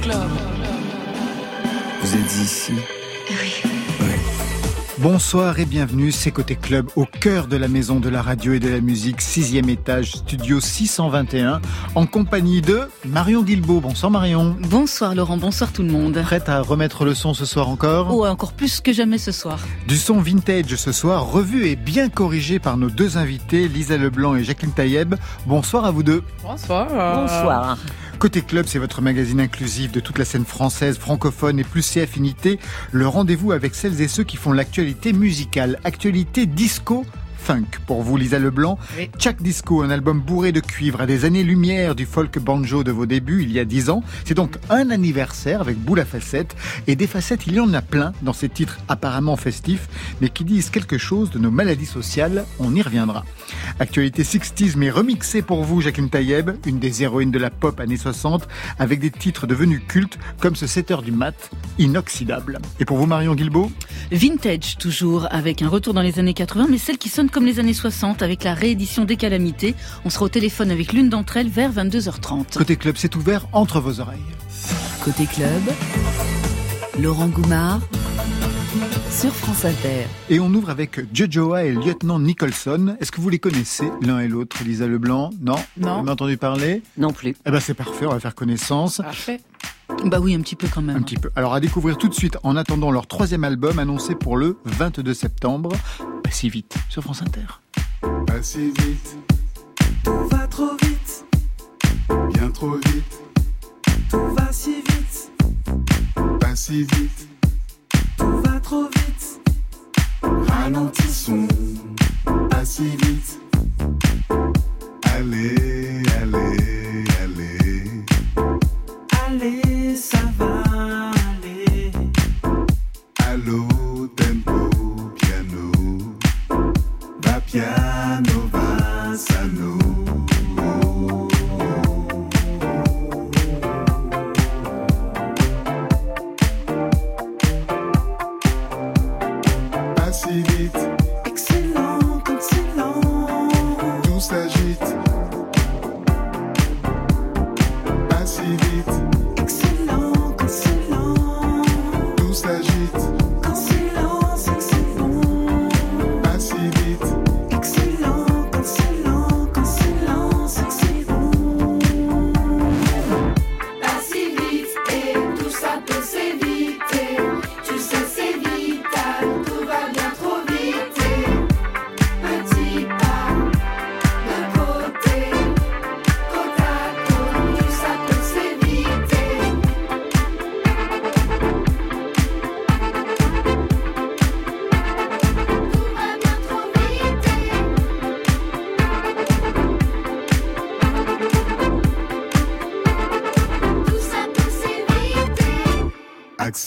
Club. Vous êtes ici Oui. Bonsoir et bienvenue, c'est Côté Club, au cœur de la maison de la radio et de la musique, sixième étage, studio 621, en compagnie de Marion Guilbeault. Bonsoir Marion. Bonsoir Laurent, bonsoir tout le monde. Prête à remettre le son ce soir encore? Oh, encore plus que jamais ce soir. Du son vintage ce soir, revu et bien corrigé par nos deux invités, Lisa Leblanc et Jacqueline Taïeb. Bonsoir à vous deux. Bonsoir. Bonsoir. Côté Club, c'est votre magazine inclusif de toute la scène française, francophone et plus ses affinités. Le rendez-vous avec celles et ceux qui font l'actualité musicale. Actualité disco funk. Pour vous, Lisa Leblanc, Oui. Chuck Disco, un album bourré de cuivre à des années-lumière du folk banjo de vos débuts il y a dix ans. C'est donc un anniversaire avec boule à facettes. Et des facettes, il y en a plein dans ces titres apparemment festifs, mais qui disent quelque chose de nos maladies sociales. On y reviendra. Actualité 60s, mais remixée pour vous, Jacqueline Taïeb, une des héroïnes de la pop années 60, avec des titres devenus cultes, comme ce 7 heures du mat, inoxydable. Et pour vous, Marion Guilbeault Vintage toujours, avec un retour dans les années 80, mais celle qui sonne comme les années 60, avec la réédition des calamités. On sera au téléphone avec l'une d'entre elles vers 22h30. Côté club, c'est ouvert entre vos oreilles. Côté club, Laurent Goumard sur France Inter. Et on ouvre avec Jojoa et le lieutenant Nicholson. Est-ce que vous les connaissez l'un et l'autre, Lisa Leblanc? Non? Non. Vous avez entendu parler? Non plus. Eh ben c'est parfait, on va faire connaissance. Parfait. Bah oui, un petit peu quand même. Un petit peu. Alors à découvrir tout de suite en attendant leur troisième album annoncé pour le 22 septembre. Pas si vite sur France Inter. Pas si vite, tout va trop vite, bien trop vite, tout va si vite, pas si vite, tout va trop vite, ralentissons, pas si vite, allez, allez,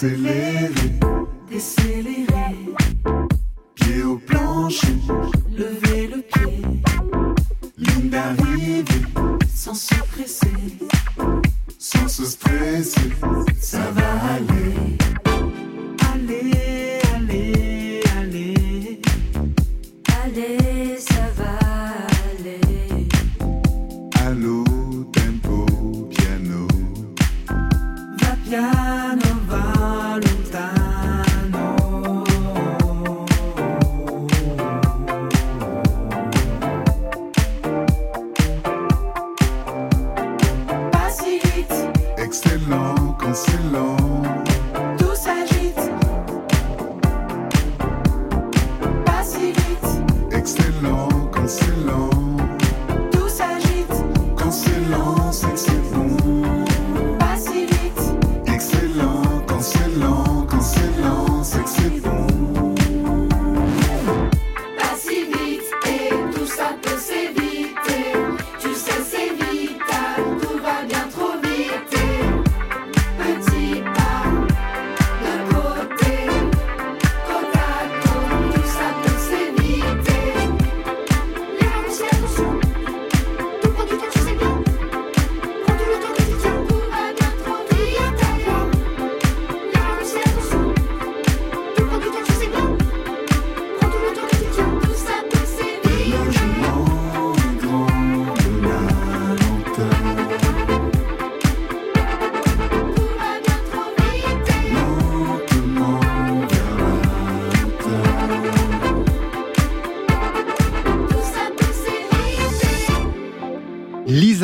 Accélérer, décélérer, pied au plancher,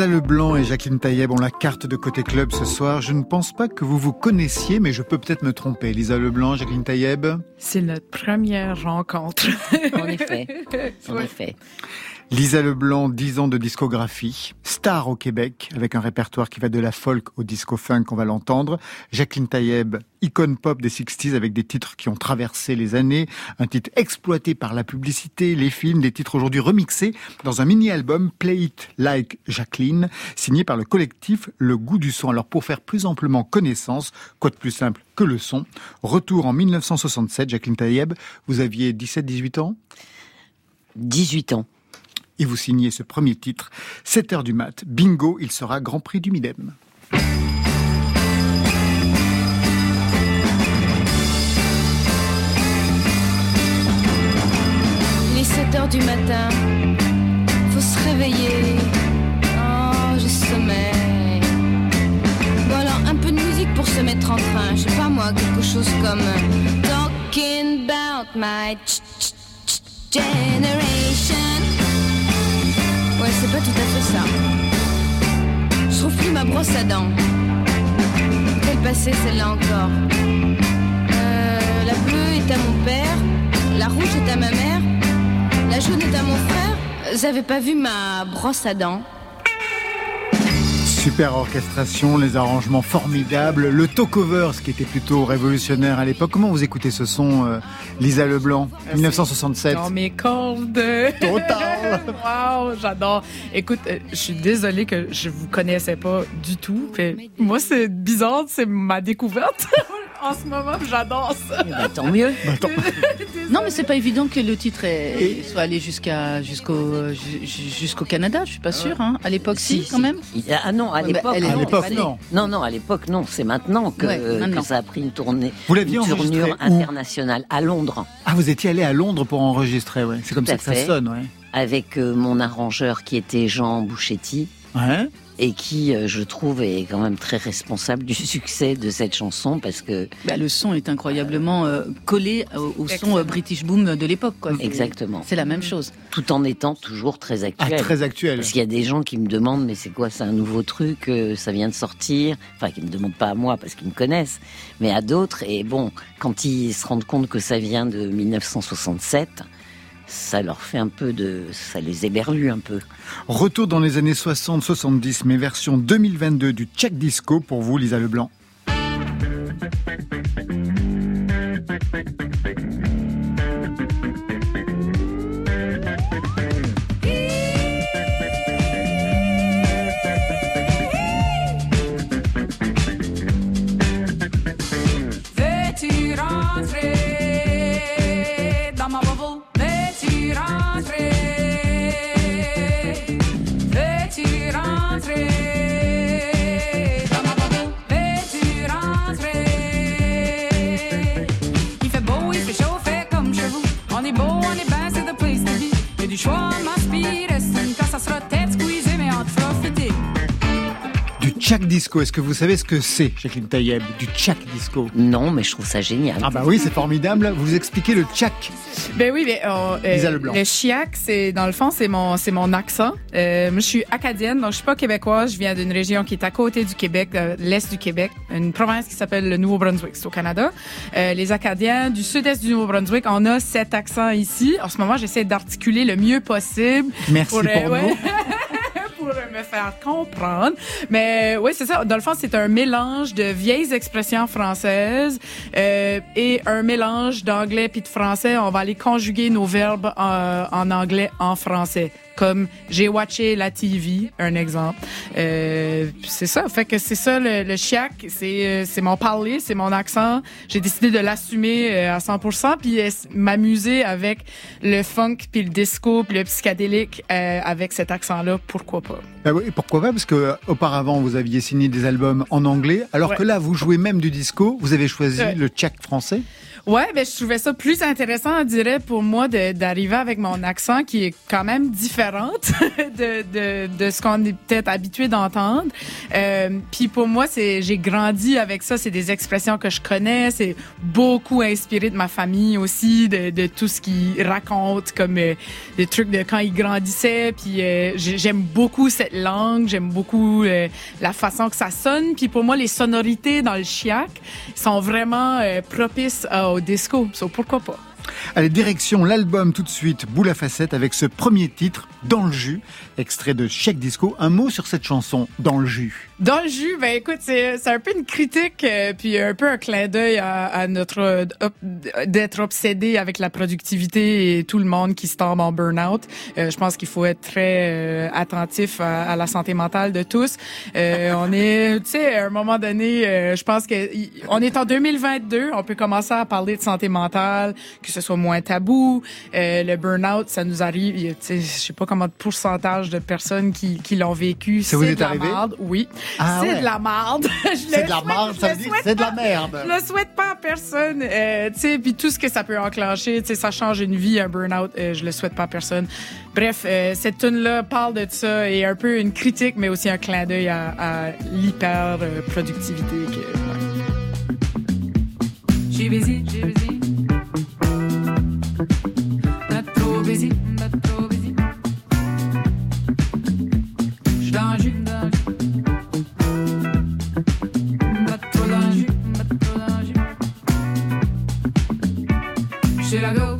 Lisa Leblanc et Jacqueline Taïeb ont la carte de côté club ce soir. Je ne pense pas que vous vous connaissiez, mais je peux peut-être me tromper. Lisa Leblanc, Jacqueline Taïeb C'est notre première rencontre. En effet, en effet. Lisa Leblanc, 10 ans de discographie, star au Québec, avec un répertoire qui va de la folk au disco funk, on va l'entendre. Jacqueline Taïeb, icône pop des 60s avec des titres qui ont traversé les années, un titre exploité par la publicité, les films, des titres aujourd'hui remixés dans un mini-album Play It Like Jacqueline, signé par le collectif Le Goût du Son. Alors pour faire plus amplement connaissance, quoi de plus simple que le son, retour en 1967, Jacqueline Taïeb, vous aviez 17-18 ans? 18 ans. Et vous signez ce premier titre, 7 heures du mat. Bingo, il sera Grand Prix du Midem. Il est 7 heures du matin, faut se réveiller. Oh, je sommeil. Bon alors, un peu de musique pour se mettre en train. Je sais pas moi, quelque chose comme euh, Talking about my ch- generation. C'est pas tout à fait ça. Je plus ma brosse à dents. Quelle passée celle-là encore Euh, La bleue est à mon père, la rouge est à ma mère, la jaune est à mon frère. Avez pas vu ma brosse à dents? Super orchestration, les arrangements formidables, le talk-over, ce qui était plutôt révolutionnaire à l'époque. Comment vous écoutez ce son, euh, Lisa Leblanc, 1967 Dans mes cordes. Total. wow, j'adore. Écoute, euh, je suis désolée que je vous connaissais pas du tout. Moi, c'est bizarre, c'est ma découverte en ce moment. J'adore ça. Eh ben, tant mieux. Non, mais c'est pas évident que le titre est- soit allé jusqu'à jusqu'au ju- jusqu'au Canada. Je suis pas sûre. Hein. À l'époque, si, quand même. Ah non, à Ouais, bah, l'époque, non. non. Non, non, à l'époque, non. C'est maintenant que, Ouais, maintenant. que ça a pris une tournée, Vous l'aviez une enregistré internationale à Londres Ah, vous étiez allé à Londres pour enregistrer, ouais. C'est comme ça que ça fait. sonne, ouais. avec euh, mon arrangeur qui était Jean Bouchetti Ouais. Et qui, euh, je trouve, est quand même très responsable du succès de cette chanson parce que Bah, le son est incroyablement euh, collé au, au son euh, British Boom de l'époque. exactement, C'est la même chose. tout en étant toujours très Ah, actuel. très actuel. Parce qu'il y a des gens qui me demandent, mais c'est quoi, c'est un nouveau truc, euh, ça vient de sortir? Enfin, qui me demandent pas à moi parce qu'ils me connaissent, mais à d'autres. Et bon, quand ils se rendent compte que ça vient de 1967, ça leur fait un peu de, ça les éberlue un peu. Retour dans les années 60-70, mais version 2022 du Czech Disco pour vous, Lisa Leblanc. Il Czech Disco, est-ce que vous savez ce que c'est, Jacqueline Taïeb Du Czech Disco Non, mais je trouve ça génial. Ah bah oui, c'est formidable. Vous expliquez le Czech. Ben oui, mais euh, euh, Lisa Leblanc. le chiac, c'est dans le fond, c'est mon, c'est mon accent. Euh, moi, je suis acadienne, donc je suis pas québécoise. Je viens d'une région qui est à côté du Québec, de l'est du Québec, une province qui s'appelle le Nouveau-Brunswick, c'est au Canada. Euh, les Acadiens du sud-est du Nouveau-Brunswick, on a cet accent ici. En ce moment, j'essaie d'articuler le mieux possible. Merci pour, pour, euh, ouais, nous. pour me faire comprendre. Mais oui, c'est ça. Dans le fond, c'est un mélange de vieilles expressions françaises euh, et un mélange d'anglais puis de français. On va aller conjuguer nos verbes en, en anglais en français. Comme j'ai watché la TV, un exemple. Euh, c'est ça. Fait que c'est ça le, le chiac. C'est euh, c'est mon parler, c'est mon accent. J'ai décidé de l'assumer euh, à 100% puis euh, m'amuser avec le funk puis le disco puis le psychédélique euh, avec cet accent-là. Pourquoi pas? Bah oui, pourquoi pas Parce que auparavant, vous aviez signé des albums en anglais, alors Ouais. que là, vous jouez même du disco. Vous avez choisi Ouais. le Tchèque français. Ouais, ben je trouvais ça plus intéressant, on dirait, pour moi, d'arriver avec mon accent qui est quand même différente de, de, de ce qu'on est peut-être habitué d'entendre. Euh, Puis pour moi, c'est j'ai grandi avec ça. C'est des expressions que je connais. C'est beaucoup inspiré de ma famille aussi, de, de tout ce qu'ils racontent comme euh, des trucs de quand ils grandissaient. Puis euh, j'ai- j'aime beaucoup cette langue. J'aime beaucoup euh, la façon que ça sonne. Puis pour moi, les sonorités dans le chiac sont vraiment euh, propices euh, disco. So, pourquoi pas? Allez, direction l'album tout de suite, Boule à facettes, avec ce premier titre, Dans le jus, extrait de Chèque Disco. Un mot sur cette chanson, Dans le jus. Dans le jus, ben écoute, c'est un peu une critique, euh, puis un peu un clin d'œil à, à notre euh, op- d'être obsédé avec la productivité et tout le monde qui se tombe en burn-out. Euh, je pense qu'il faut être très euh, attentif à, à la santé mentale de tous. Euh, on est, tu sais, à un moment donné, euh, je pense que on est en 2022, on peut commencer à parler de santé mentale, que ce soit moins tabou. Euh, le burn-out, ça nous arrive, tu sais, je sais pas comment de pourcentage de personnes qui, qui l'ont vécu. Ça vous est arrivé? marde, oui. Ah c'est ouais. de la marde. Je C'est de la je ça le veut dire souhaite c'est de la pas- merde. Je le souhaite pas à personne. Euh, tu sais, puis tout ce que ça peut enclencher, tu sais, ça change une vie, un burn-out. euh, je le souhaite pas à personne. Bref, euh, cette tune là parle de ça et un peu une critique, mais aussi un clin d'œil à, à l'hyper euh, productivité. Que, ouais. J'ai busy, j'ai busy. Should I go,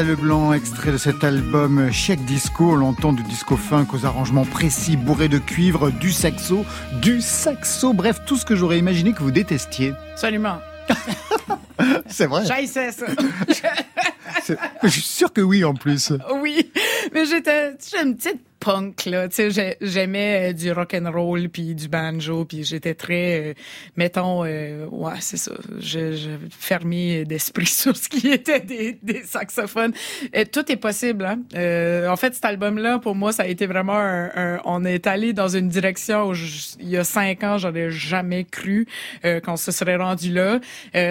Lisa Leblanc, extrait de cet album Chic Disco. L'entend du disco funk aux arrangements précis, bourrés de cuivre, du saxo, du saxo, bref, tout ce que j'aurais imaginé que vous détestiez. Absolument. C'est vrai. Je suis sûr que oui, en plus. oui, mais j'étais j'étais une petite punk là, tu sais j'ai- j'aimais euh, du rock and roll puis du banjo puis j'étais très euh, mettons euh, ouais, c'est ça, je, je fermé d'esprit sur ce qui était des, des saxophones. Tout est possible hein. En fait cet album là pour moi ça a été vraiment un, un- on est allé dans une direction où je- il y a cinq ans j'aurais jamais cru qu'on se serait rendu là.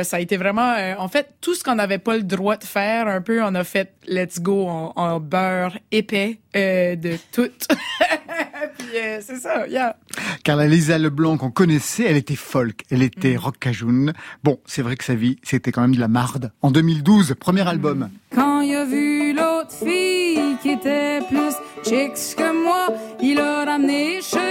Ça a été vraiment en fait tout ce qu'on n'avait pas le droit de faire un peu on a fait let's go en, en beurre épais euh, de tout. Puis euh, c'est ça, yeah. Car la Lisa Leblanc qu'on connaissait, elle était folk, elle était Mm. rock cajoun. Bon, c'est vrai que sa vie, c'était quand même de la marde. En 2012, premier album. Quand il a vu l'autre fille qui était plus chicks que moi, il a ramené chez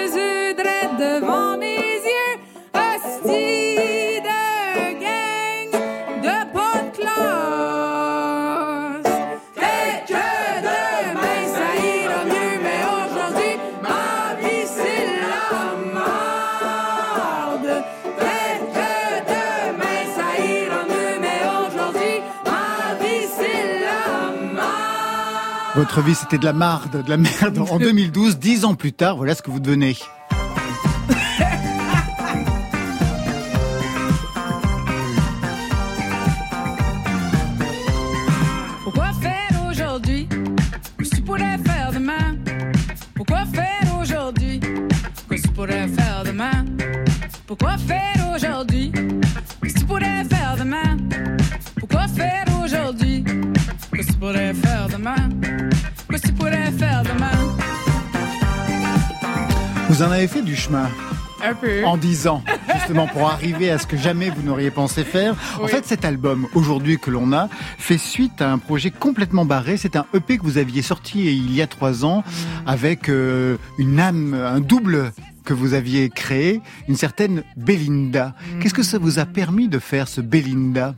Votre vie, c'était de la marde, de la merde. En 2012, dix ans plus tard, voilà ce que vous devenez. Pourquoi faire aujourd'hui que tu pourrais faire demain? Pourquoi faire aujourd'hui que tu pourrais faire demain? Pourquoi faire aujourd'hui ce que tu pourrais faire demain? Pourquoi faire aujourd'hui que tu pourrais faire demain? Faire demain? Vous en avez fait du chemin Un peu. en dix ans, justement, pour arriver à ce que jamais vous n'auriez pensé faire. En fait, cet album, aujourd'hui, que l'on a, fait suite à un projet complètement barré. C'est un EP que vous aviez sorti il y a trois ans, Mm. avec euh, une âme, un double que vous aviez créé, une certaine Belinda. Mm. Qu'est-ce que ça vous a permis de faire, ce Belinda?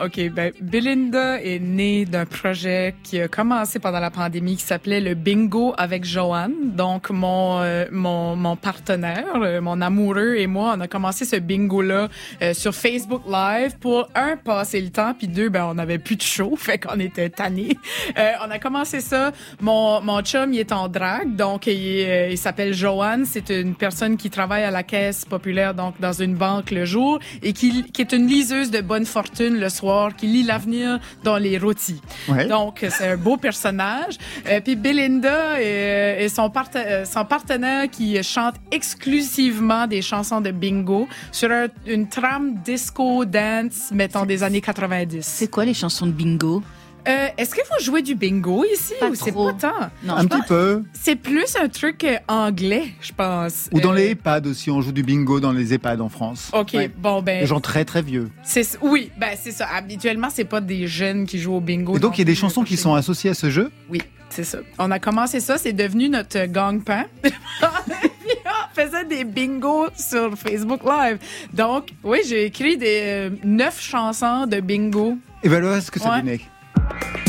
OK, ben Belinda est née d'un projet qui a commencé pendant la pandémie qui s'appelait le bingo avec Joanne. Donc mon euh, mon mon partenaire, euh, mon amoureux et moi, on a commencé ce bingo là sur Facebook Live pour un passer le temps puis deux ben on avait plus de show, fait qu'on était tannés. Euh, on a commencé ça, mon mon chum il est en drague, donc il, euh, il s'appelle Joanne, c'est une personne qui travaille à la caisse populaire donc dans une banque le jour et qui qui est une liseuse de bonne fortune le soir, qui lit l'avenir dans les rôtis. Ouais. Donc, c'est un beau personnage. Euh, puis Belinda est, est son, euh, son partenaire qui chante exclusivement des chansons de bingo sur un- une trame disco dance, mettons, des années 90. C'est quoi les chansons de bingo? Euh, Est-ce que vous jouez du bingo ici Pas ou c'est pas tant? Non, Un petit pense- peu. C'est plus un truc euh, anglais, je pense. Ou dans Euh, les EHPAD aussi, on joue du bingo dans les EHPAD en France. OK, Ouais. bon ben Des gens très très vieux. c'est oui, ben c'est ça. Habituellement, c'est pas des jeunes qui jouent au bingo. Et donc il y a des chansons qui sont associées à ce jeu? Oui, c'est ça. On a commencé ça, c'est devenu notre gang-pain. On faisait des bingos sur Facebook Live. Donc, oui, j'ai écrit des euh, neuf chansons de bingo. Et ben voilà ce que ça Ouais. donnait. Bye.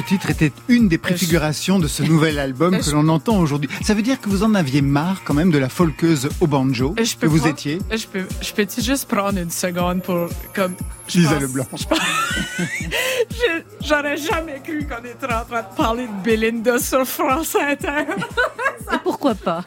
Ce titre était une des préfigurations de ce nouvel album que l'on entend aujourd'hui. Ça veut dire que vous en aviez marre quand même de la folkeuse au banjo Je que peux vous pas- étiez. Je peux, je peux-tu juste prendre une seconde pour, comme, je Lisa pense- Leblanc. J'aurais jamais cru qu'on était en train de parler de Belinda sur France Inter. Et pourquoi pas?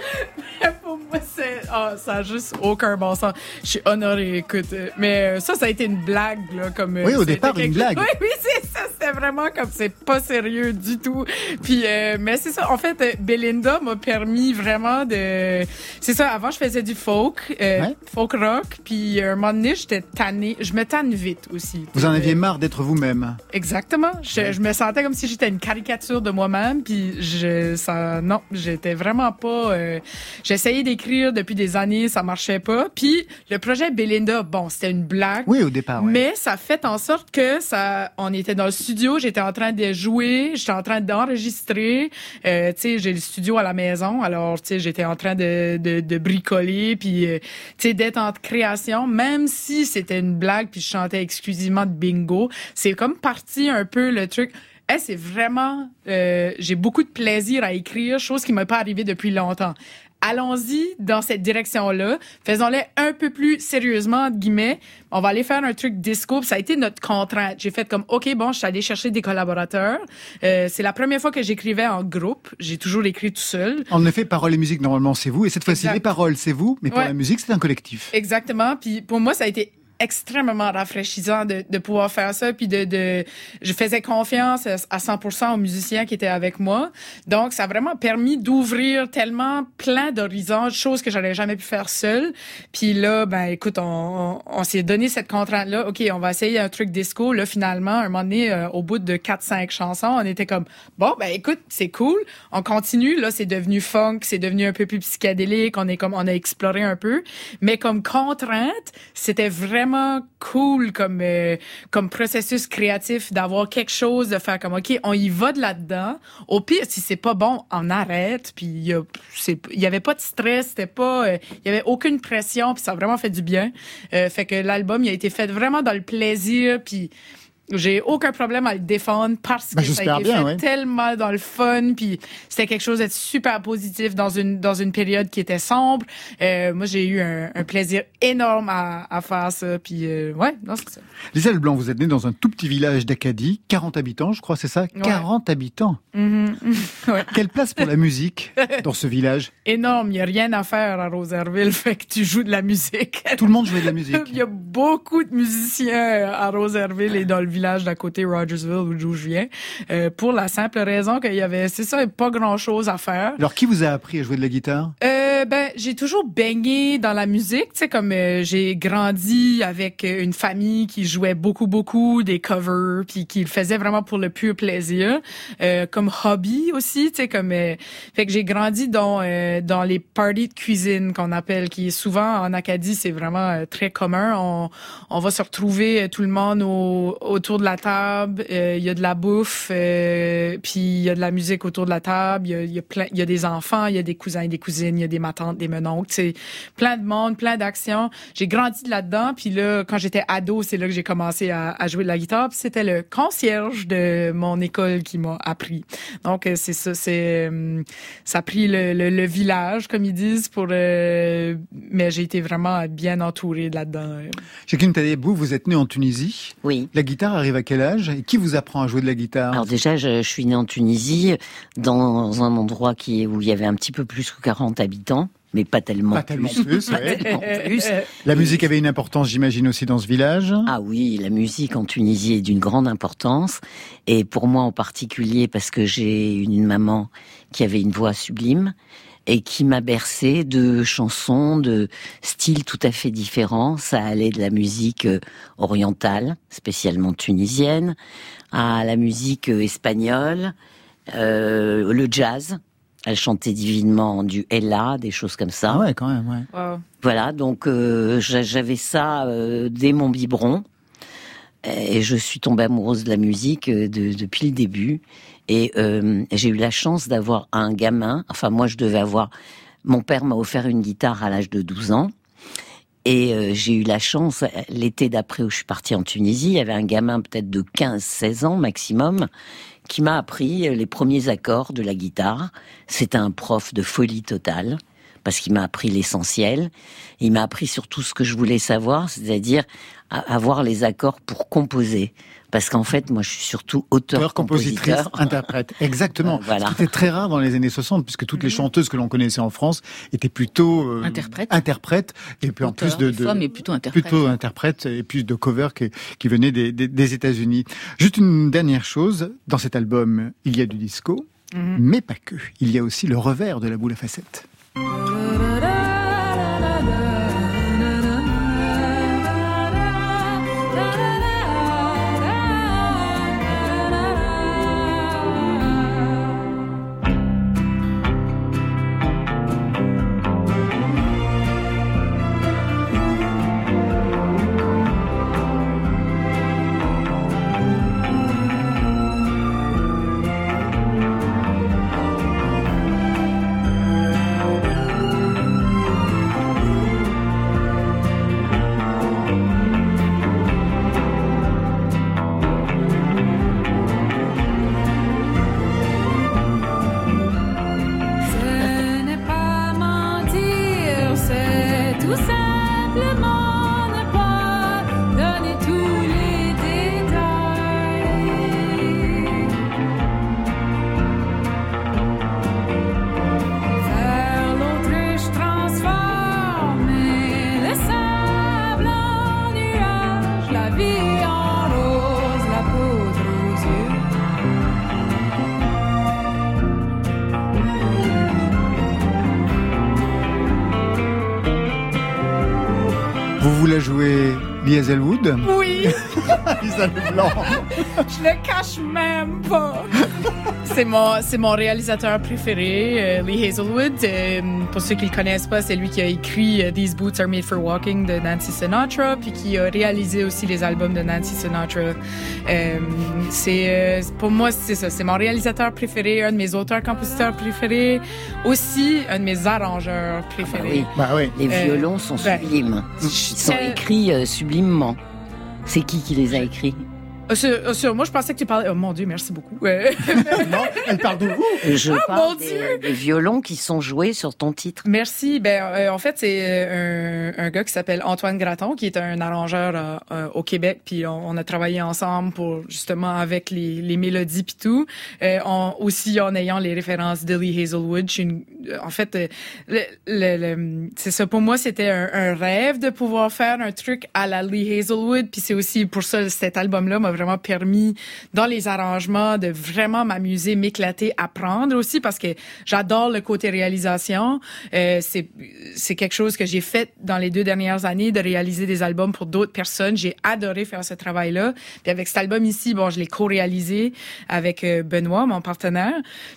Pour moi, c'est. Ah, ça a juste aucun bon sens. Je suis honorée, écoute. Mais euh, ça, ça a été une blague, là. Comme, euh, Oui, au départ, une blague. Oui, oui, c'est ça. C'était vraiment comme c'est pas sérieux du tout. Puis, euh, mais c'est ça. En fait, euh, Belinda m'a permis vraiment de. C'est ça. Avant, je faisais du folk, euh, Ouais. folk rock. Puis, euh, un moment donné, j'étais tannée. Je me tanne vite aussi. Vous en aviez marre d'être vous-même. Exactement. Je, je me sentais comme si j'étais une caricature de moi-même. Puis, je, ça, non, j'étais vraiment pas. euh, J'essayais d'écrire depuis des années, ça marchait pas. Puis, le projet Belinda, bon, c'était une blague. Oui, au départ. ouais. Mais ça fait en sorte que ça, on était dans le studio, j'étais en train de jouer, j'étais en train d'enregistrer. Euh, tu sais, j'ai le studio à la maison, alors tu sais, j'étais en train de, de, de bricoler, puis euh, tu sais, d'être en création, même si c'était une blague, puis je chantais exclusivement de bingo, c'est comme parti un peu le truc. Eh, c'est vraiment, euh, j'ai beaucoup de plaisir à écrire, chose qui m'est pas arrivée depuis longtemps. Allons-y dans cette direction-là. Faisons-le un peu plus sérieusement, entre guillemets. On va aller faire un truc disco. Puis Ça a été notre contrainte. J'ai fait comme, OK, bon, je suis allée chercher des collaborateurs. Euh, c'est la première fois que j'écrivais en groupe. J'ai toujours écrit tout seul. En effet, paroles et musique, normalement, c'est vous. Et cette fois-ci, les paroles, c'est vous. Mais pour Ouais. la musique, c'est un collectif. Exactement. Puis pour moi, ça a été extrêmement rafraîchissant de, de pouvoir faire ça puis de, de je faisais confiance à 100% aux musiciens qui étaient avec moi. Donc ça a vraiment permis d'ouvrir tellement plein d'horizons choses que j'aurais jamais pu faire seule. Puis là ben écoute on, on, s'est donné cette contrainte là ok on va essayer un truc disco. Là finalement un moment donné euh, au bout de 4 5 chansons on était comme bon ben écoute c'est cool. On continue. Là c'est devenu funk c'est devenu un peu plus psychédélique. On est comme on a exploré un peu. Mais comme contrainte c'était vraiment cool comme euh, comme processus créatif d'avoir quelque chose de faire comme ok on y va de là-dedans. Au pire si c'est pas bon on arrête. Puis il y, avait pas de stress c'était pas euh, il y avait aucune pression puis ça a vraiment fait du bien. Euh, fait que l'album il a été fait vraiment dans le plaisir puis j'ai aucun problème à le défendre parce que Ben, ça a j'espère été bien, fait ouais. tellement dans le fun puis c'était quelque chose d'être super positif dans une dans une période qui était sombre Euh, moi j'ai eu un, un plaisir énorme à, à faire ça puis euh, ouais non c'est ça Lisa Leblanc, vous êtes née dans un tout petit village d'Acadie, 40 habitants, je crois, c'est ça? 40 habitants. Mhm. Ouais. Quelle place pour la musique dans ce village? Énorme il y a rien à faire à Roserville fait que tu joues de la musique Tout le monde jouait de la musique. Il y a beaucoup de musiciens à Roserville et dans le village d'à côté, Rogersville, d'où je viens, euh, pour la simple raison qu'il y avait, c'est ça, pas grand-chose à faire. Alors, qui vous a appris à jouer de la guitare? Euh, ben, j'ai toujours baigné dans la musique, tu sais, comme euh, j'ai grandi avec euh, une famille qui jouait beaucoup, beaucoup des covers, puis qui le faisait vraiment pour le pur plaisir, euh, comme hobby aussi, tu sais, comme euh, fait que j'ai grandi dans euh, dans les parties de cuisine qu'on appelle, qui est souvent en Acadie, c'est vraiment euh, très commun. On on va se retrouver euh, tout le monde au, autour de la table, euh, il y a de la bouffe, euh, puis il y a de la musique autour de la table, il y a, y a plein, il y a des enfants, il y a des cousins et des cousines, il y a des des menoncles, c'est plein de monde, plein d'actions. J'ai grandi là-dedans, puis là, quand j'étais ado, c'est là que j'ai commencé à, à jouer de la guitare. Puis c'était le concierge de mon école qui m'a appris. Donc euh, c'est ça, c'est euh, ça a pris le, le, le village, comme ils disent, pour. euh, mais j'ai été vraiment bien entourée là-dedans. euh. Jacqueline Tadebou, vous êtes née en Tunisie. Oui. La guitare arrive à quel âge? Et qui vous apprend à jouer de la guitare? Alors déjà, je, je suis née en Tunisie, dans un endroit qui où il y avait un petit peu plus que 40 habitants, mais pas tellement Pas tellement plus. plus, Pas ouais. tellement plus. La musique avait une importance, j'imagine, aussi dans ce village. Ah oui, la musique en Tunisie est d'une grande importance. Et pour moi en particulier, parce que j'ai une maman qui avait une voix sublime et qui m'a bercé de chansons de styles tout à fait différents. Ça allait de la musique euh, orientale, spécialement tunisienne, à la musique euh, espagnole, euh, le jazz. Elle chantait divinement du Ella, des choses comme ça. Ah ouais, quand même, ouais. Wow. Voilà, donc euh, j'a- j'avais ça euh, dès mon biberon. Et je suis tombée amoureuse de la musique euh, de- depuis le début. Et euh, j'ai eu la chance d'avoir un gamin. Enfin, moi, je devais avoir. Mon père m'a offert une guitare à l'âge de 12 ans. Et euh, j'ai eu la chance, l'été d'après où je suis partie en Tunisie, il y avait un gamin peut-être de 15-16 ans maximum qui m'a appris les premiers accords de la guitare. C'était un prof de folie totale parce qu'il m'a appris l'essentiel. Il m'a appris surtout ce que je voulais savoir, c'est-à-dire avoir les accords pour composer. Parce qu'en fait, moi, je suis surtout auteur, compositrice, compositeur. interprète. Exactement. Euh, voilà. C'était très rare dans les années 60, puisque toutes les chanteuses que l'on connaissait en France étaient plutôt euh, Interprètes. interprètes, et puis en plus de, de fois, mais plutôt interprètes. plutôt interprètes, et puis de covers qui, qui venaient des, des, des États-Unis. Juste une dernière chose, dans cet album, il y a du disco, Mhm. mais pas que. Il y a aussi le revers de la boule à facettes. Oui, Lisa Leblanc. je le cache même pas. C'est mon, c'est mon réalisateur préféré, euh, Lee Hazelwood. Euh, pour ceux qui le connaissent pas, c'est lui qui a écrit euh, These Boots Are Made for Walking de Nancy Sinatra, puis qui a réalisé aussi les albums de Nancy Sinatra. C'est, pour moi, c'est ça. C'est mon réalisateur préféré, un de mes auteurs-compositeurs préférés, aussi un de mes arrangeurs préférés. oui. Bah oui. Les Euh, violons sont ben, sublimes. Ils sont écrits euh, sublimement. C'est qui qui les a écrits? Euh, sur- euh, sur- moi, je pensais que tu parlais. Oh mon Dieu, merci beaucoup. Euh, Non, elle parle de vous. Je Ah, mon Dieu des, des violons qui sont joués sur ton titre. Merci. Ben, euh, en fait, c'est euh, un, un gars qui s'appelle Antoine Graton, qui est un arrangeur euh, euh, au Québec. Puis on, on a travaillé ensemble pour justement avec les, les mélodies puis tout. Euh, en- aussi en ayant les références de Lee Hazelwood. Je suis une- euh, en fait, euh, le, le- le- c'est ça. Pour moi, c'était un, un rêve de pouvoir faire un truc à la Lee Hazelwood. Puis c'est aussi pour ça cet album-là m'a vraiment permis dans les arrangements de vraiment m'amuser, m'éclater, apprendre aussi parce que j'adore le côté réalisation. Euh, c'est c'est quelque chose que j'ai fait dans les deux dernières années de réaliser des albums pour d'autres personnes. J'ai adoré faire ce travail-là. Puis avec cet album ici, bon, je l'ai co-réalisé avec euh, Benoît, mon partenaire.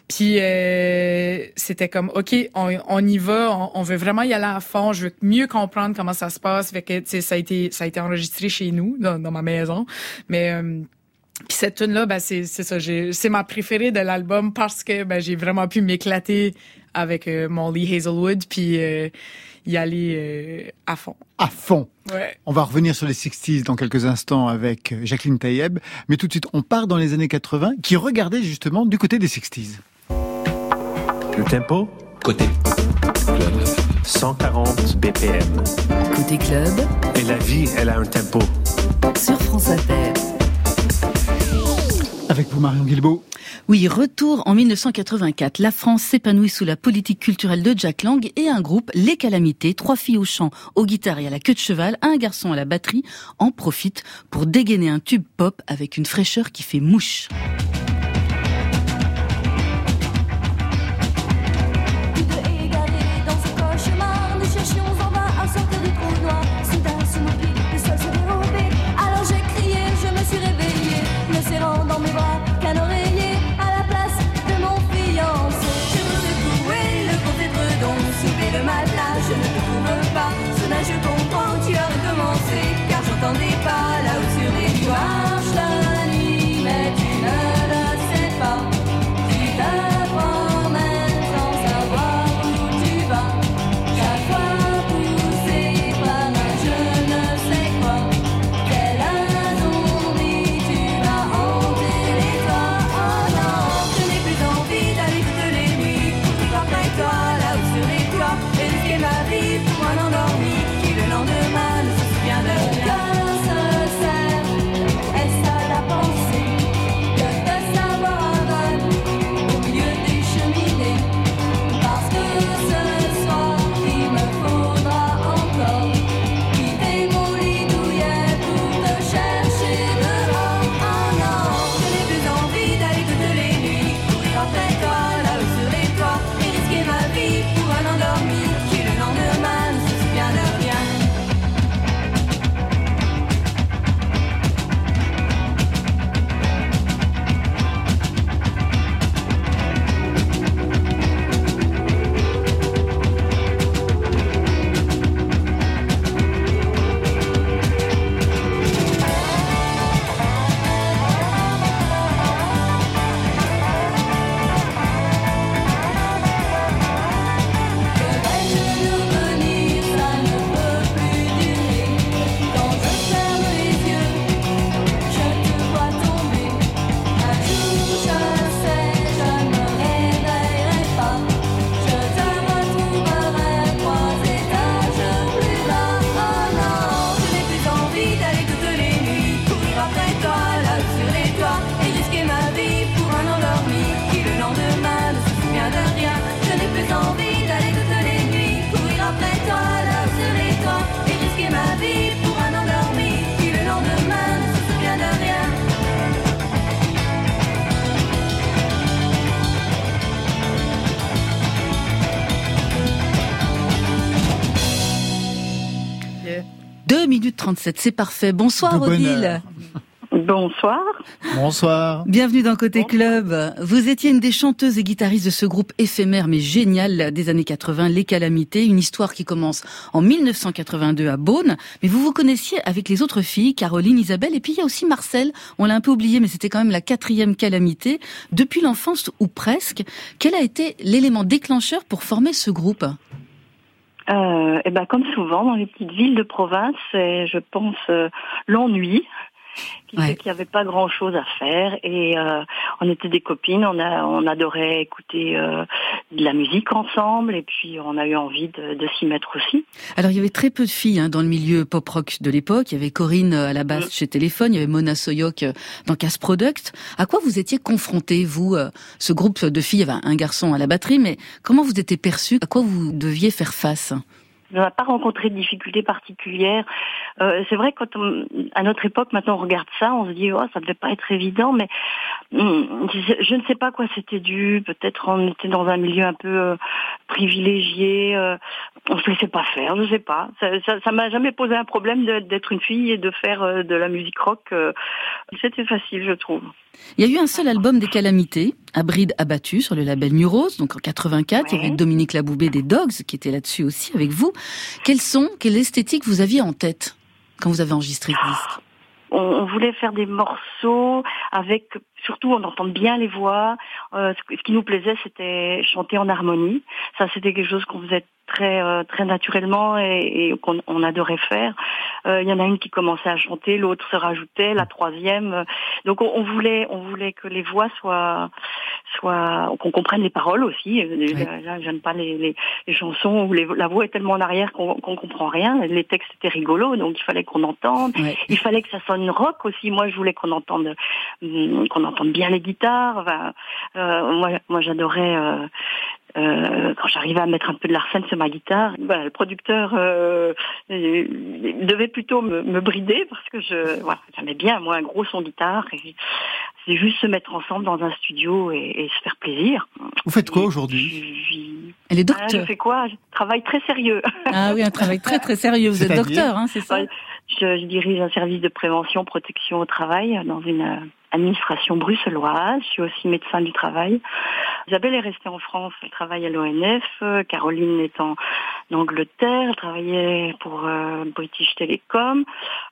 Puis euh, c'était comme OK, on, y va, on, veut vraiment y aller à fond. Je veux mieux comprendre comment ça se passe. Fait que ça a été ça a été enregistré chez nous dans, dans ma maison, mais euh, puis cette tune là ben c'est c'est ça, j'ai- c'est ma préférée de l'album parce que ben j'ai vraiment pu m'éclater avec euh, mon Lee Hazelwood puis euh, y aller euh, à fond. À fond. Ouais. On va revenir sur les 60s dans quelques instants avec Jacqueline Taïeb, mais tout de suite, on part dans les années 80 qui regardaient justement du côté des 60s. Le tempo? Côté 140 BPM. Côté club, Et la vie, elle a un tempo. sur France Inter. Avec vous, Marion Guilbeault. Oui, retour en 1984. La France s'épanouit sous la politique culturelle de Jack Lang et un groupe, Les Calamités, trois filles au chant, aux guitares et à la queue de cheval, un garçon à la batterie, en profitent pour dégainer un tube pop avec une fraîcheur qui fait mouche. 22 minutes 37, c'est parfait. Bonsoir Odile. Bonsoir. Bonsoir. Bienvenue dans Côté Club. Vous étiez une des chanteuses et guitaristes de ce groupe éphémère mais génial des années 80, Les Calamités, une histoire qui commence en 1982 à Beaune. Mais vous vous connaissiez avec les autres filles, Caroline, Isabelle, et puis il y a aussi Marcel. On l'a un peu oublié, mais c'était quand même la quatrième Calamité. Depuis l'enfance ou presque, quel a été l'élément déclencheur pour former ce groupe? Euh, et ben comme souvent dans les petites villes de province, c'est, je pense, euh, l'ennui qui fait qu'il n'y avait pas grand chose à faire. Et euh, on était des copines, on a on adorait écouter euh, de la musique ensemble. Et puis on a eu envie de, de s'y mettre aussi. Alors il y avait très peu de filles hein, dans le milieu pop rock de l'époque. Il y avait Corinne euh, à la basse chez Téléphone, il y avait Mona Soyok euh, dans Casse Product. À quoi vous étiez confrontés, vous, euh, ce groupe de filles, il y avait un garçon à la batterie, mais comment vous étiez perçus? À quoi vous deviez faire face? On n'a pas rencontré de difficultés particulières. Euh, c'est vrai quand on- à notre époque, maintenant on regarde ça, on se dit oh ça devait pas être évident, mais hum, je, ne sais pas à quoi c'était dû. Peut-être on était dans un milieu un peu euh, privilégié, euh, on se laissait pas faire, je sais pas. Ça, ça, ça m'a jamais posé un problème d'être une fille et de faire euh, de la musique rock. c'était facile, je trouve. Il y a eu un seul album des Calamités, à bride abattu sur le label Muros, donc en 84. Il y avait Dominique Laboubé des Dogs qui était là-dessus aussi avec vous. Quel son, quelle esthétique vous aviez en tête quand vous avez enregistré ce on voulait faire des morceaux avec surtout on entend bien les voix. Euh, ce, ce qui nous plaisait, c'était chanter en harmonie. Ça, c'était quelque chose qu'on faisait très euh, très naturellement et, et qu'on on adorait faire. Euh, Il y en a une qui commençait à chanter, l'autre se rajoutait, la troisième. euh, Donc on, on voulait on voulait que les voix soient soient qu'on comprenne les paroles aussi. Euh, j'aime pas les, les, les chansons où les- la voix est tellement en arrière qu'on qu'on comprend rien. Les textes étaient rigolos, donc il fallait qu'on entende. Il fallait que ça sonne rock aussi. Moi, je voulais qu'on entende hum, qu'on entende bien les guitares. Enfin, euh, moi, moi j'adorais. Euh, quand j'arrivais à mettre un peu de l'arsène sur ma guitare, voilà, le producteur euh, euh, devait plutôt me, me brider parce que je voilà, j'aimais bien moi un gros son guitare et c'est juste se mettre ensemble dans un studio et, et se faire plaisir. Vous faites quoi aujourd'hui Elle est Ah, docteur. je fais quoi? Je travaille très sérieux. Ah oui, un travail très très sérieux. Vous êtes docteur, hein, c'est ça? Je, je dirige un service de prévention protection au travail dans une administration bruxelloise. Je suis aussi médecin du travail. Isabelle est restée en France, elle travaille à l'ONF. Caroline est en Angleterre, elle travaillait pour euh, British Telecom.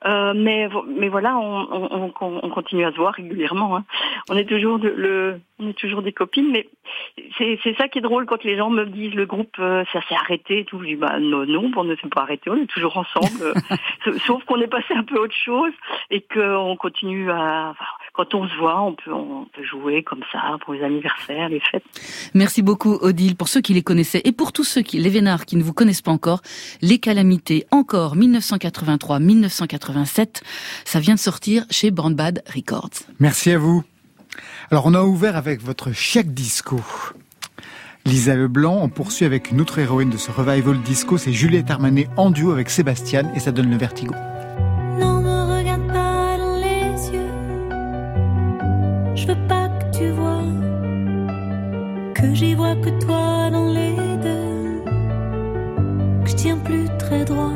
Euh, mais, mais voilà, on, on, on- on continue à se voir régulièrement. hein. On est toujours le, on est toujours des copines, mais c'est c'est ça qui est drôle quand les gens me disent le groupe euh, ça s'est arrêté et tout. Je dis bah non non, on ne s'est pas arrêté, on est toujours ensemble. euh, Sauf- qu'on est passé un peu autre chose et qu'on continue à. enfin, quand on se voit, on peut on peut jouer comme ça pour les anniversaires, les fêtes. Merci beaucoup Odile pour ceux qui les connaissaient et pour tous ceux qui, les vénards qui ne vous connaissent pas encore, les calamités encore 1983-1987, ça vient de sortir chez Brandbad Records. Merci à vous. Alors, on a ouvert avec votre chèque disco. Lisa Leblanc, on poursuit avec une autre héroïne de ce revival disco, c'est Juliette Armanet en duo avec Sébastien et ça donne le vertigo. Non, me regarde pas dans les yeux. Je veux pas que tu vois que j'y vois que toi dans les deux. Que je tiens plus très droit.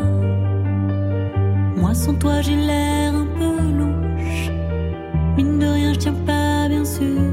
Moi sans toi j'ai l'air un peu louche. Mine de rien, je tiens pas bien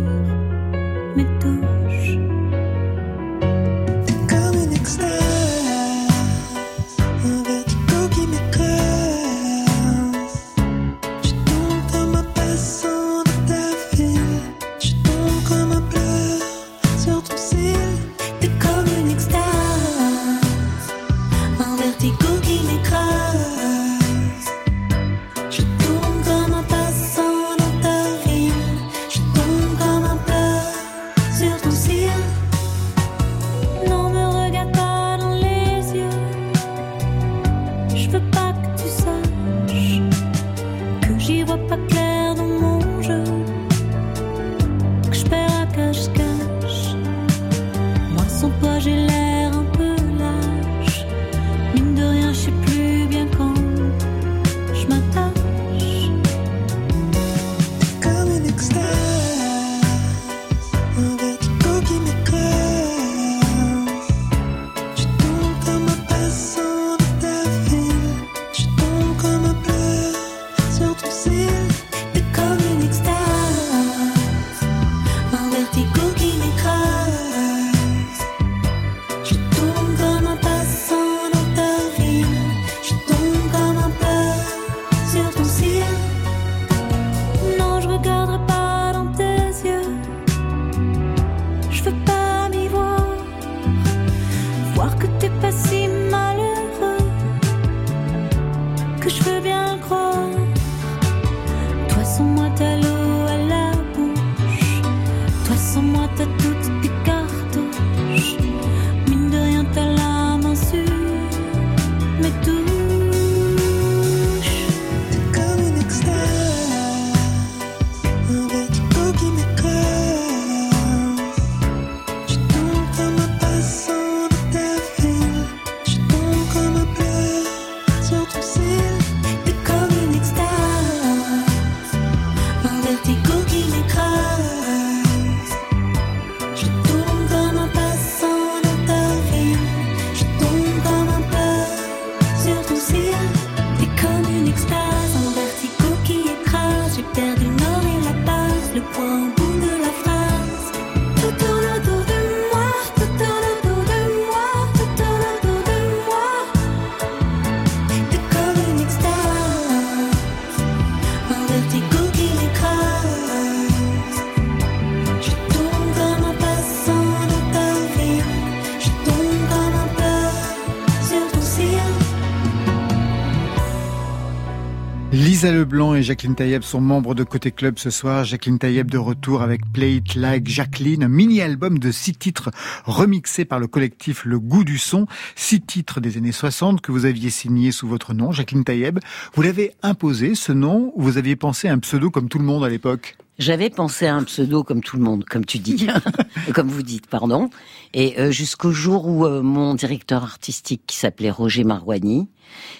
Lisa Leblanc et Jacqueline Taïeb sont membres de Côté Club ce soir. Jacqueline Taïeb de retour avec Play It Like Jacqueline, un mini-album de six titres remixés par le collectif Le Goût du Son. Six titres des années 60 que vous aviez signés sous votre nom, Jacqueline Taïeb. Vous l'avez imposé, ce nom, ou vous aviez pensé à un pseudo comme tout le monde à l'époque J'avais pensé à un pseudo comme tout le monde, comme tu dis, comme vous dites, pardon. Et euh, jusqu'au jour où euh, mon directeur artistique, qui s'appelait Roger Marouani,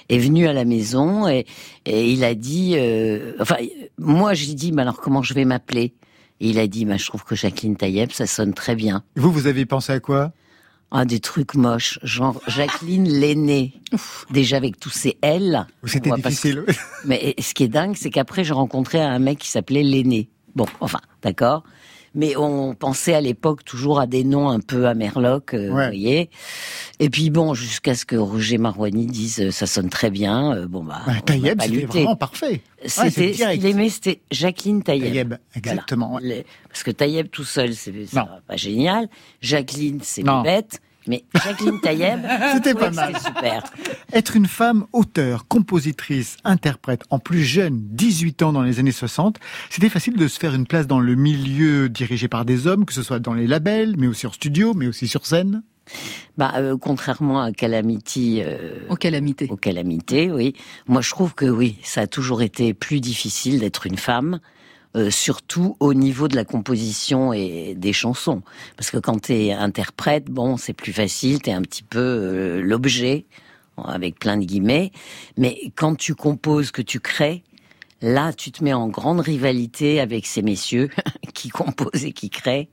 est venu à la maison et, et il a dit, euh, enfin, moi j'ai dit, mais alors comment je vais m'appeler? Et il a dit, bah, je trouve que Jacqueline Taïeb, ça sonne très bien. Vous, vous avez pensé à quoi? Ah, des trucs moches, genre Jacqueline l'aînée. Déjà avec tous ces L. C'était pas difficile. Mais ce qui est dingue, c'est qu'après, j'ai rencontré un mec qui s'appelait l'aîné. Bon, enfin, d'accord. Mais on pensait à l'époque toujours à des noms un peu à Merloc, euh, vous Ouais. voyez. Et puis bon, jusqu'à ce que Roger Marouani dise euh, ça sonne très bien. euh, bon bah, Bah, Taïeb, c'était vraiment parfait. Ouais, C'était ce qu'il aimait, c'était Jacqueline Taïeb. Taïeb, exactement. Voilà. Parce que Taïeb tout seul, c'est pas génial. Jacqueline, c'est bête. Mais Jacqueline Taïeb, C'était pas mal. C'était super. Être une femme auteure, compositrice, interprète, en plus jeune, 18 ans dans les années 60, c'était facile de se faire une place dans le milieu dirigé par des hommes, que ce soit dans les labels, mais aussi en studio, mais aussi sur scène. Bah, euh, contrairement à Calamity, euh, Aux calamités. aux calamités, oui. Moi, je trouve que oui, ça a toujours été plus difficile d'être une femme, euh, surtout au niveau de la composition et des chansons. Parce que quand t'es interprète, bon, c'est plus facile, t'es un petit peu euh, l'objet, avec plein de guillemets. Mais quand tu composes, que tu crées, là, tu te mets en grande rivalité avec ces messieurs qui composent et qui créent.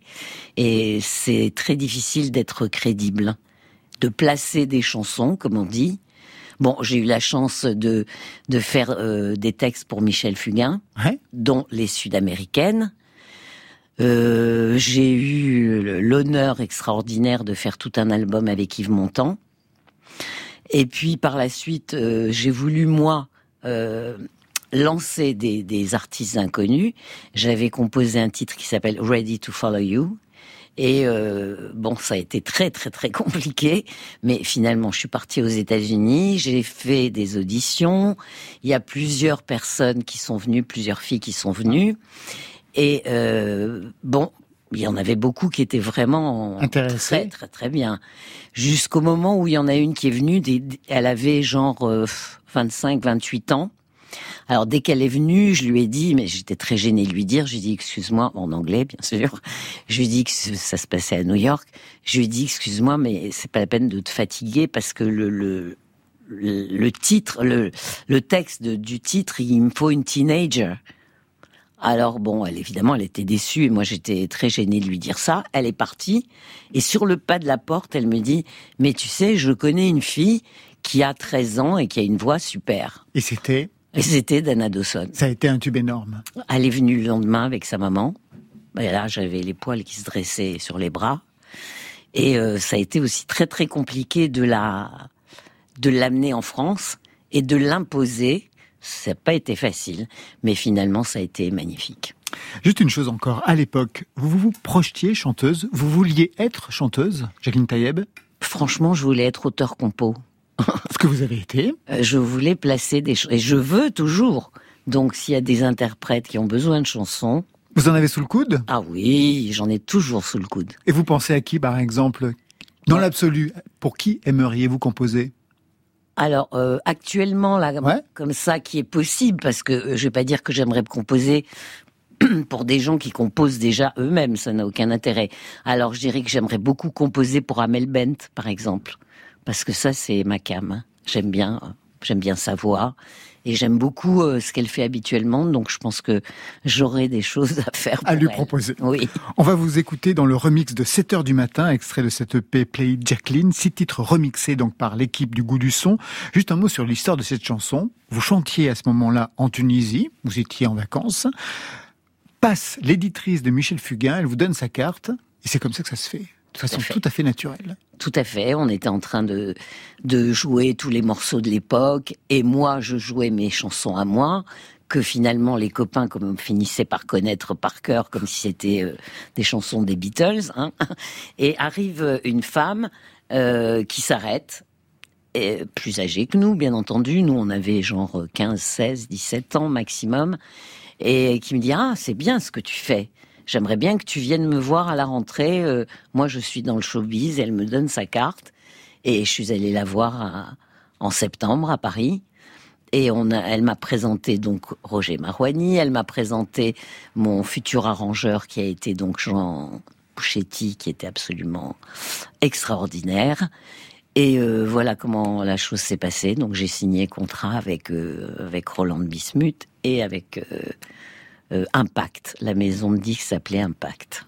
Et c'est très difficile d'être crédible, de placer des chansons, comme on dit. Bon, j'ai eu la chance de de faire euh, des textes pour Michel Fugain, Ouais. dont les Sud-américaines. Euh, j'ai eu l'honneur extraordinaire de faire tout un album avec Yves Montand. Et puis par la suite, euh, j'ai voulu moi euh, lancer des, des artistes inconnus. J'avais composé un titre qui s'appelle Ready to Follow You. Et euh, bon, ça a été très très très compliqué, mais finalement, je suis partie aux États-Unis, j'ai fait des auditions. Il y a plusieurs personnes qui sont venues, plusieurs filles qui sont venues, et euh, bon, il y en avait beaucoup qui étaient vraiment Intéressées. très très très bien. Jusqu'au moment où il y en a une qui est venue, elle avait genre euh, 25, 28 ans. Alors dès qu'elle est venue, je lui ai dit, mais j'étais très gênée de lui dire, je lui ai dit excuse-moi en anglais bien sûr. Je lui ai dit que ça se passait à New York. Je lui ai dit excuse-moi, mais c'est pas la peine de te fatiguer parce que le le le, titre, le le texte de- du titre, il me faut une teenager. Alors bon, elle évidemment, elle était déçue et moi j'étais très gênée de lui dire ça. Elle est partie et sur le pas de la porte, elle me dit "Mais tu sais, je connais une fille qui a 13 ans et qui a une voix super." Et c'était, Et c'était Dana Dawson. ça a été un tube énorme. Elle est venue le lendemain avec sa maman. Et là, j'avais les poils qui se dressaient sur les bras. Et euh, ça a été aussi très très compliqué de la de l'amener en France et de l'imposer. Ça n'a pas été facile, mais finalement, ça a été magnifique. Juste une chose encore, à l'époque, vous vous projetiez chanteuse, vous vouliez être chanteuse, Jacqueline Taïeb, Franchement, je voulais être auteur-compo. Ce que vous avez été. Euh, Je voulais placer des chansons. Et je veux toujours. Donc, s'il y a des interprètes qui ont besoin de chansons, Vous en avez sous le coude? Ah oui, j'en ai toujours sous le coude. Et vous pensez à qui, par exemple? Dans l'absolu, pour qui aimeriez-vous composer? Alors euh, actuellement là, Ouais. comme ça, qui est possible, parce que euh, je vais pas dire que j'aimerais composer pour des gens qui composent déjà eux-mêmes, ça n'a aucun intérêt. Alors je dirais que j'aimerais beaucoup composer pour Amel Bent, par exemple, parce que ça c'est ma cam. hein. J'aime bien, j'aime bien sa voix et j'aime beaucoup euh, ce qu'elle fait habituellement, donc je pense que j'aurai des choses à faire. À pour lui elle. proposer. Oui. On va vous écouter dans le remix de 7 heures du matin, extrait de cette EP Play Jacqueline, six titres remixés donc par l'équipe du goût du son. Juste un mot sur l'histoire de cette chanson. Vous chantiez à ce moment-là en Tunisie, vous étiez en vacances. Passe l'éditrice de Michel Fugain, elle vous donne sa carte, et c'est comme ça que ça se fait. De façon tout à fait naturelle. Tout à fait. On était en train de, de jouer tous les morceaux de l'époque et moi, je jouais mes chansons à moi que finalement les copains comme finissaient par connaître par cœur comme si c'était euh, des chansons des Beatles hein. et arrive une femme euh, qui s'arrête et plus âgé que nous, bien entendu. Nous, on avait genre 15, 16, 17 ans maximum. Et qui me dit, ah, c'est bien ce que tu fais. J'aimerais bien que tu viennes me voir à la rentrée. Euh, moi, je suis dans le showbiz. Elle me donne sa carte. Et je suis allée la voir en septembre à Paris. Et elle m'a présenté donc Roger Marouani, elle m'a présenté mon futur arrangeur qui a été donc Jean Pouchetti, qui était absolument extraordinaire. Et euh, voilà comment la chose s'est passée. Donc j'ai signé contrat avec euh, avec Roland Bismuth et avec Impact. La maison de disques s'appelait Impact.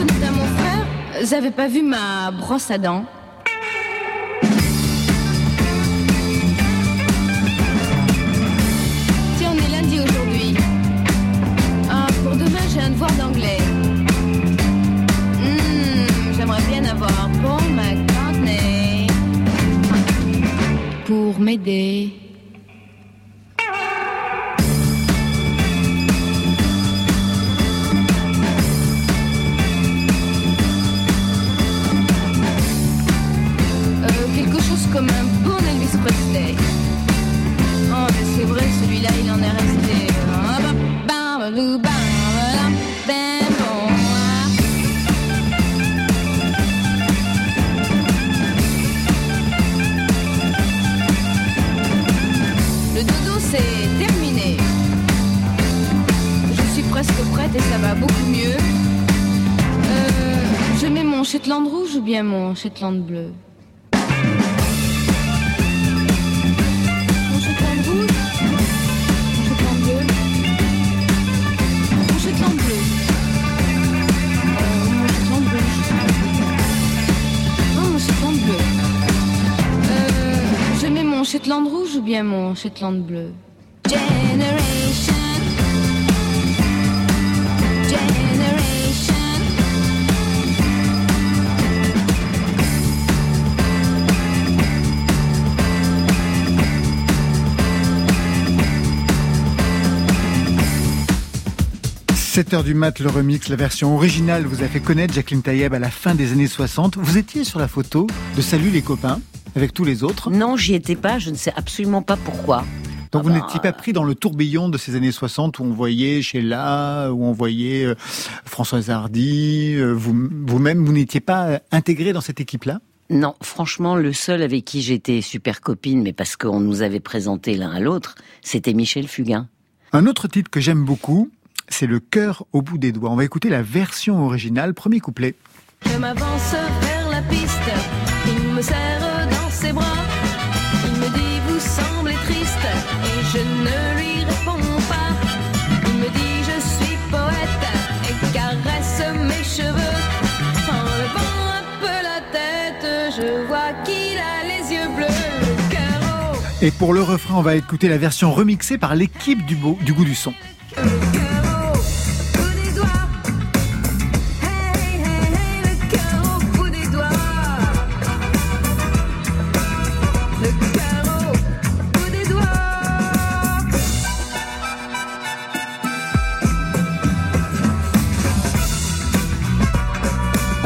À mon frère. Avez pas vu ma brosse à dents Tiens, on est lundi aujourd'hui. Ah, pour demain, j'ai un devoir d'anglais. Hmm, J'aimerais bien avoir Paul McCartney pour m'aider. Mon Shetland bleu. Mon Shetland rouge. Mon Shetland bleu. Mon Shetland bleu. Euh, Mon Shetland bleu Non, mon Shetland bleu. Euh, Je mets mon Shetland rouge ou bien mon Shetland bleu? Generation 7h du mat, le remix, la version originale vous a fait connaître Jacqueline Taïeb à la fin des années 60. Vous étiez sur la photo de Salut les copains avec tous les autres. Non, j'y étais pas. Je ne sais absolument pas pourquoi. Donc Ah vous bah, n'étiez pas pris dans le tourbillon de ces années 60 où on voyait Sheila, où on voyait euh, Françoise Hardy, euh, vous, vous-même, vous n'étiez pas euh, intégré dans cette équipe-là? Non, franchement, le seul avec qui j'étais super copine, mais parce qu'on nous avait présenté l'un à l'autre, c'était Michel Fugain. Un autre titre que j'aime beaucoup, c'est Le cœur au bout des doigts. On va écouter la version originale, premier couplet. Je m'avance vers la piste, il me serre dans ses bras. Il me dit vous semblez triste et je ne lui réponds pas. Il me dit je suis poète et caresse mes cheveux. En levant un peu la tête, je vois qu'il a les yeux bleus. Le cœur au Et pour le refrain, on va écouter la version remixée par l'équipe du, beau- du goût du son.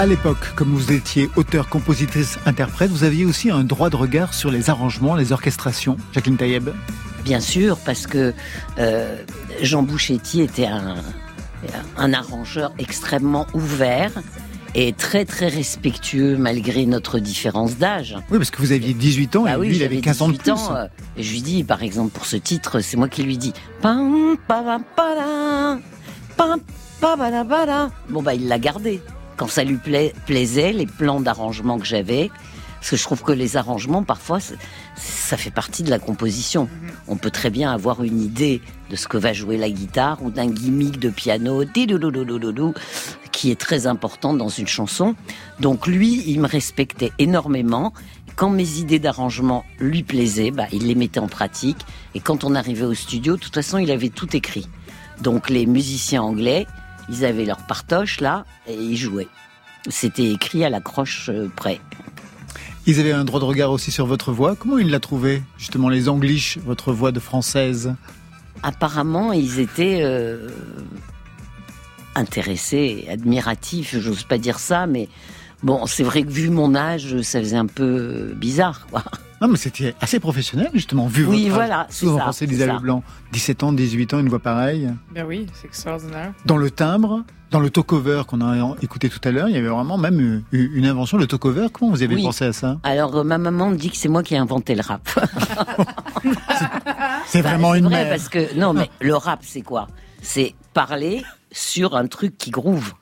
À l'époque, comme vous étiez auteur, compositrice, interprète, vous aviez aussi un droit de regard sur les arrangements, les orchestrations. Jacqueline Taïeb Bien sûr, parce que euh, Jean Bouchetti était un, un arrangeur extrêmement ouvert et très très respectueux malgré notre différence d'âge. Oui, parce que vous aviez 18 ans Bah et oui, lui, il avait j'avais 15 ans de 18 plus. ans, euh, et je lui dis, par exemple, pour ce titre, c'est moi qui lui dis. Bon, bah, il l'a gardé. Quand ça lui pla- plaisait, les plans d'arrangement que j'avais, parce que je trouve que les arrangements, parfois, ça fait partie de la composition. On peut très bien avoir une idée de ce que va jouer la guitare ou d'un gimmick de piano, qui est très important dans une chanson. Donc lui, il me respectait énormément. Quand mes idées d'arrangement lui plaisaient, bah, il les mettait en pratique. Et quand on arrivait au studio, de toute façon, il avait tout écrit. Donc les musiciens anglais, ils avaient leur partoche là et ils jouaient. C'était écrit à la croche euh, près. Ils avaient un droit de regard aussi sur votre voix. Comment ils l'a trouvé Justement, les Anglish, votre voix de française? Apparemment, ils étaient euh, intéressés, admiratifs. J'ose pas dire ça, mais bon, c'est vrai que vu mon âge, ça faisait un peu bizarre, quoi. Non, mais c'était assez professionnel, justement, vu Oui, votre voilà, Souvent ça, pensez c'est Lisa. Leblanc. 17 ans, 18 ans, une voix pareille. Ben oui, c'est extraordinaire. Dans le timbre, dans le talk-over qu'on a écouté tout à l'heure, il y avait vraiment même une invention, le talk-over. Comment vous avez Oui. pensé à ça? Alors, euh, ma maman me dit que c'est moi qui ai inventé le rap. C'est Bah, vraiment une vrai mère. parce que non, mais le rap, c'est quoi? C'est parler sur un truc qui groove.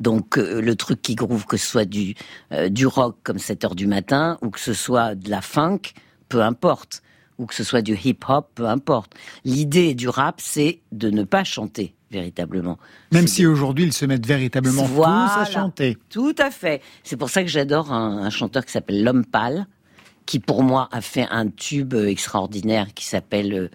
Donc euh, le truc qui groove, que ce soit du euh, du rock comme 7 heures du matin, ou que ce soit de la funk, peu importe, ou que ce soit du hip hop, peu importe. L'idée du rap, c'est de ne pas chanter véritablement. Même si aujourd'hui, ils se mettent véritablement tous à Voilà. chanter. Tout à fait. C'est pour ça que j'adore un, un chanteur qui s'appelle L'Homme Pâle, qui pour moi a fait un tube euh, extraordinaire qui s'appelle euh,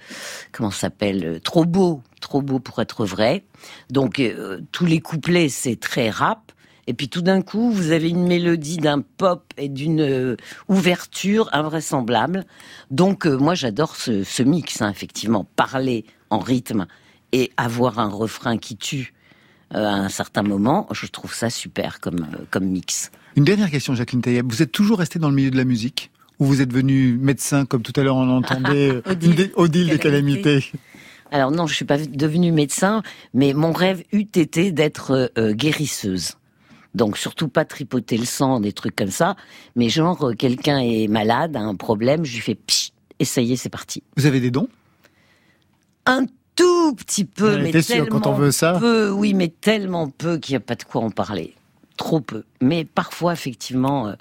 comment s'appelle euh, Trop beau, trop beau pour être vrai. Donc euh, tous les couplets c'est très rap. Et puis tout d'un coup, vous avez une mélodie d'un pop et d'une euh, ouverture invraisemblable. Donc euh, moi j'adore ce, ce mix, hein, effectivement, parler en rythme et avoir un refrain qui tue à un certain moment, je trouve ça super comme, comme mix. Une dernière question, Jacqueline Taïeb. Vous êtes toujours resté dans le milieu de la musique ou vous êtes venu médecin, comme tout à l'heure on entendait, Odile. Odile des calamités Alors non, je suis pas devenue médecin, mais mon rêve eût été d'être euh, guérisseuse. Donc surtout pas tripoter le sang, des trucs comme ça, mais genre euh, quelqu'un est malade, a un problème, je lui fais pchit, et ça y est, c'est parti. Vous avez des dons? Un tout petit peu, mais t'es sûr, tellement quand on veut ça? peu, oui, mais tellement peu qu'il n'y a pas de quoi en parler. Trop peu. Mais parfois, effectivement, euh,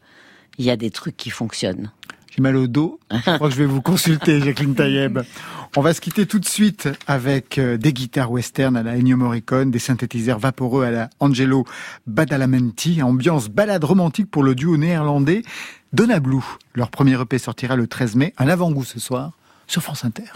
il y a des trucs qui fonctionnent. J'ai mal au dos. Je crois que je vais vous consulter, Jacqueline Taïeb. On va se quitter tout de suite avec euh, des guitares western à la Ennio Morricone, des synthétiseurs vaporeux à la Angelo Badalamenti, ambiance balade romantique pour le duo néerlandais Donna Blue. Leur premier EP sortira le 13 mai, un avant-goût ce soir sur France Inter.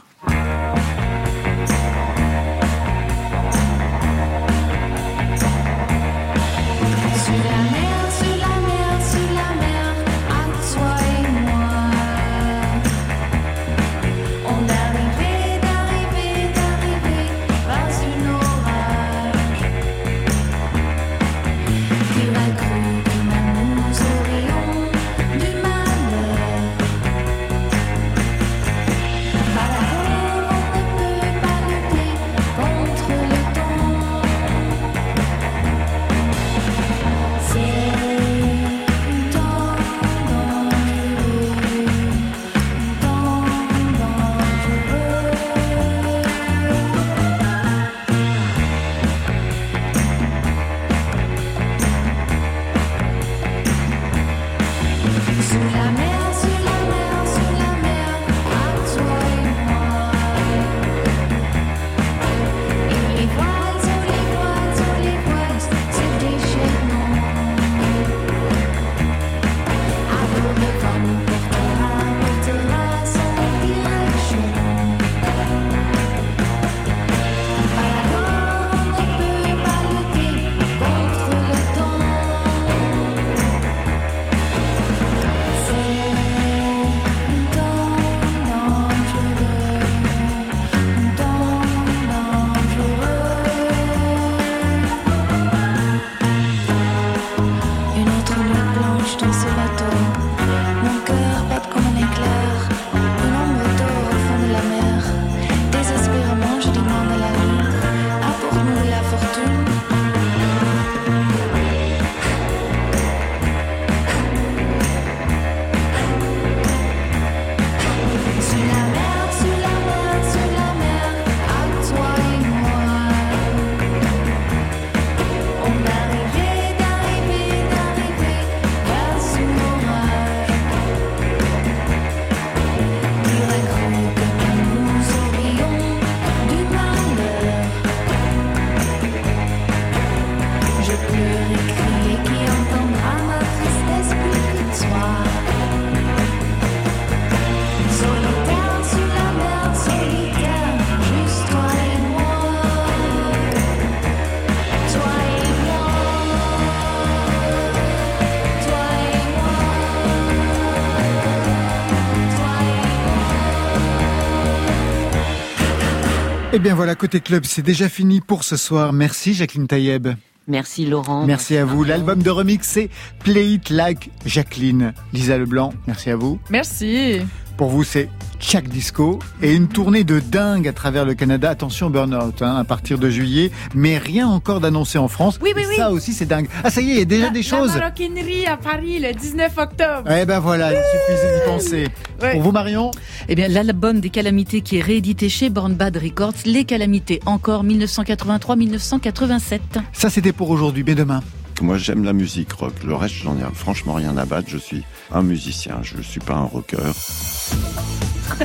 Bien voilà, côté club, c'est déjà fini pour ce soir. Merci Jacqueline Taïeb. Merci Laurent. Merci à vous. L'album de remix, c'est Play It Like Jacqueline. Lisa Leblanc, merci à vous. Merci. Pour vous, c'est Chac Disco et une tournée de dingue à travers le Canada. Attention, Burnout, hein, à partir de juillet, mais rien encore d'annoncé en France. Oui, oui, oui. Ça aussi, c'est dingue. Ah, ça y est, il y a déjà des choses. La maroquinerie à Paris le 19 octobre. Eh ben voilà, il suffisait d'y penser. Ouais. Pour vous, Marion Eh bien, l'album des Calamités qui est réédité chez Born Bad Records, Les Calamités, encore 1983-1987. Ça, c'était pour aujourd'hui, mais demain. Moi, j'aime la musique rock. Le reste, j'en ai franchement rien à battre. Je suis un musicien. Je ne suis pas un rocker.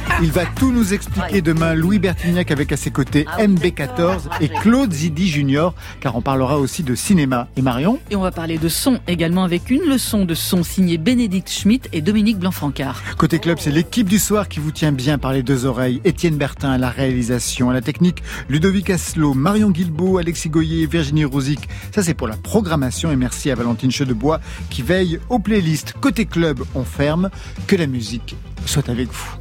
Il va tout nous expliquer demain. Louis Bertignac avec à ses côtés MB14 et Claude Zidi Junior, car on parlera aussi de cinéma. Et Marion Et on va parler de son également avec une leçon de son signée Bénédicte Schmitt et Dominique Blanc-Francard. Côté club, c'est l'équipe du soir qui vous tient bien par les deux oreilles. Étienne Bertin à la réalisation, à la technique, Ludovic Asselot, Marion Guilbault, Alexis Goyer, Virginie Rosic. Ça, c'est pour la programmation et merci à Valentine Chedebois qui veille aux playlists. Côté club, on ferme. Que la musique soit avec vous.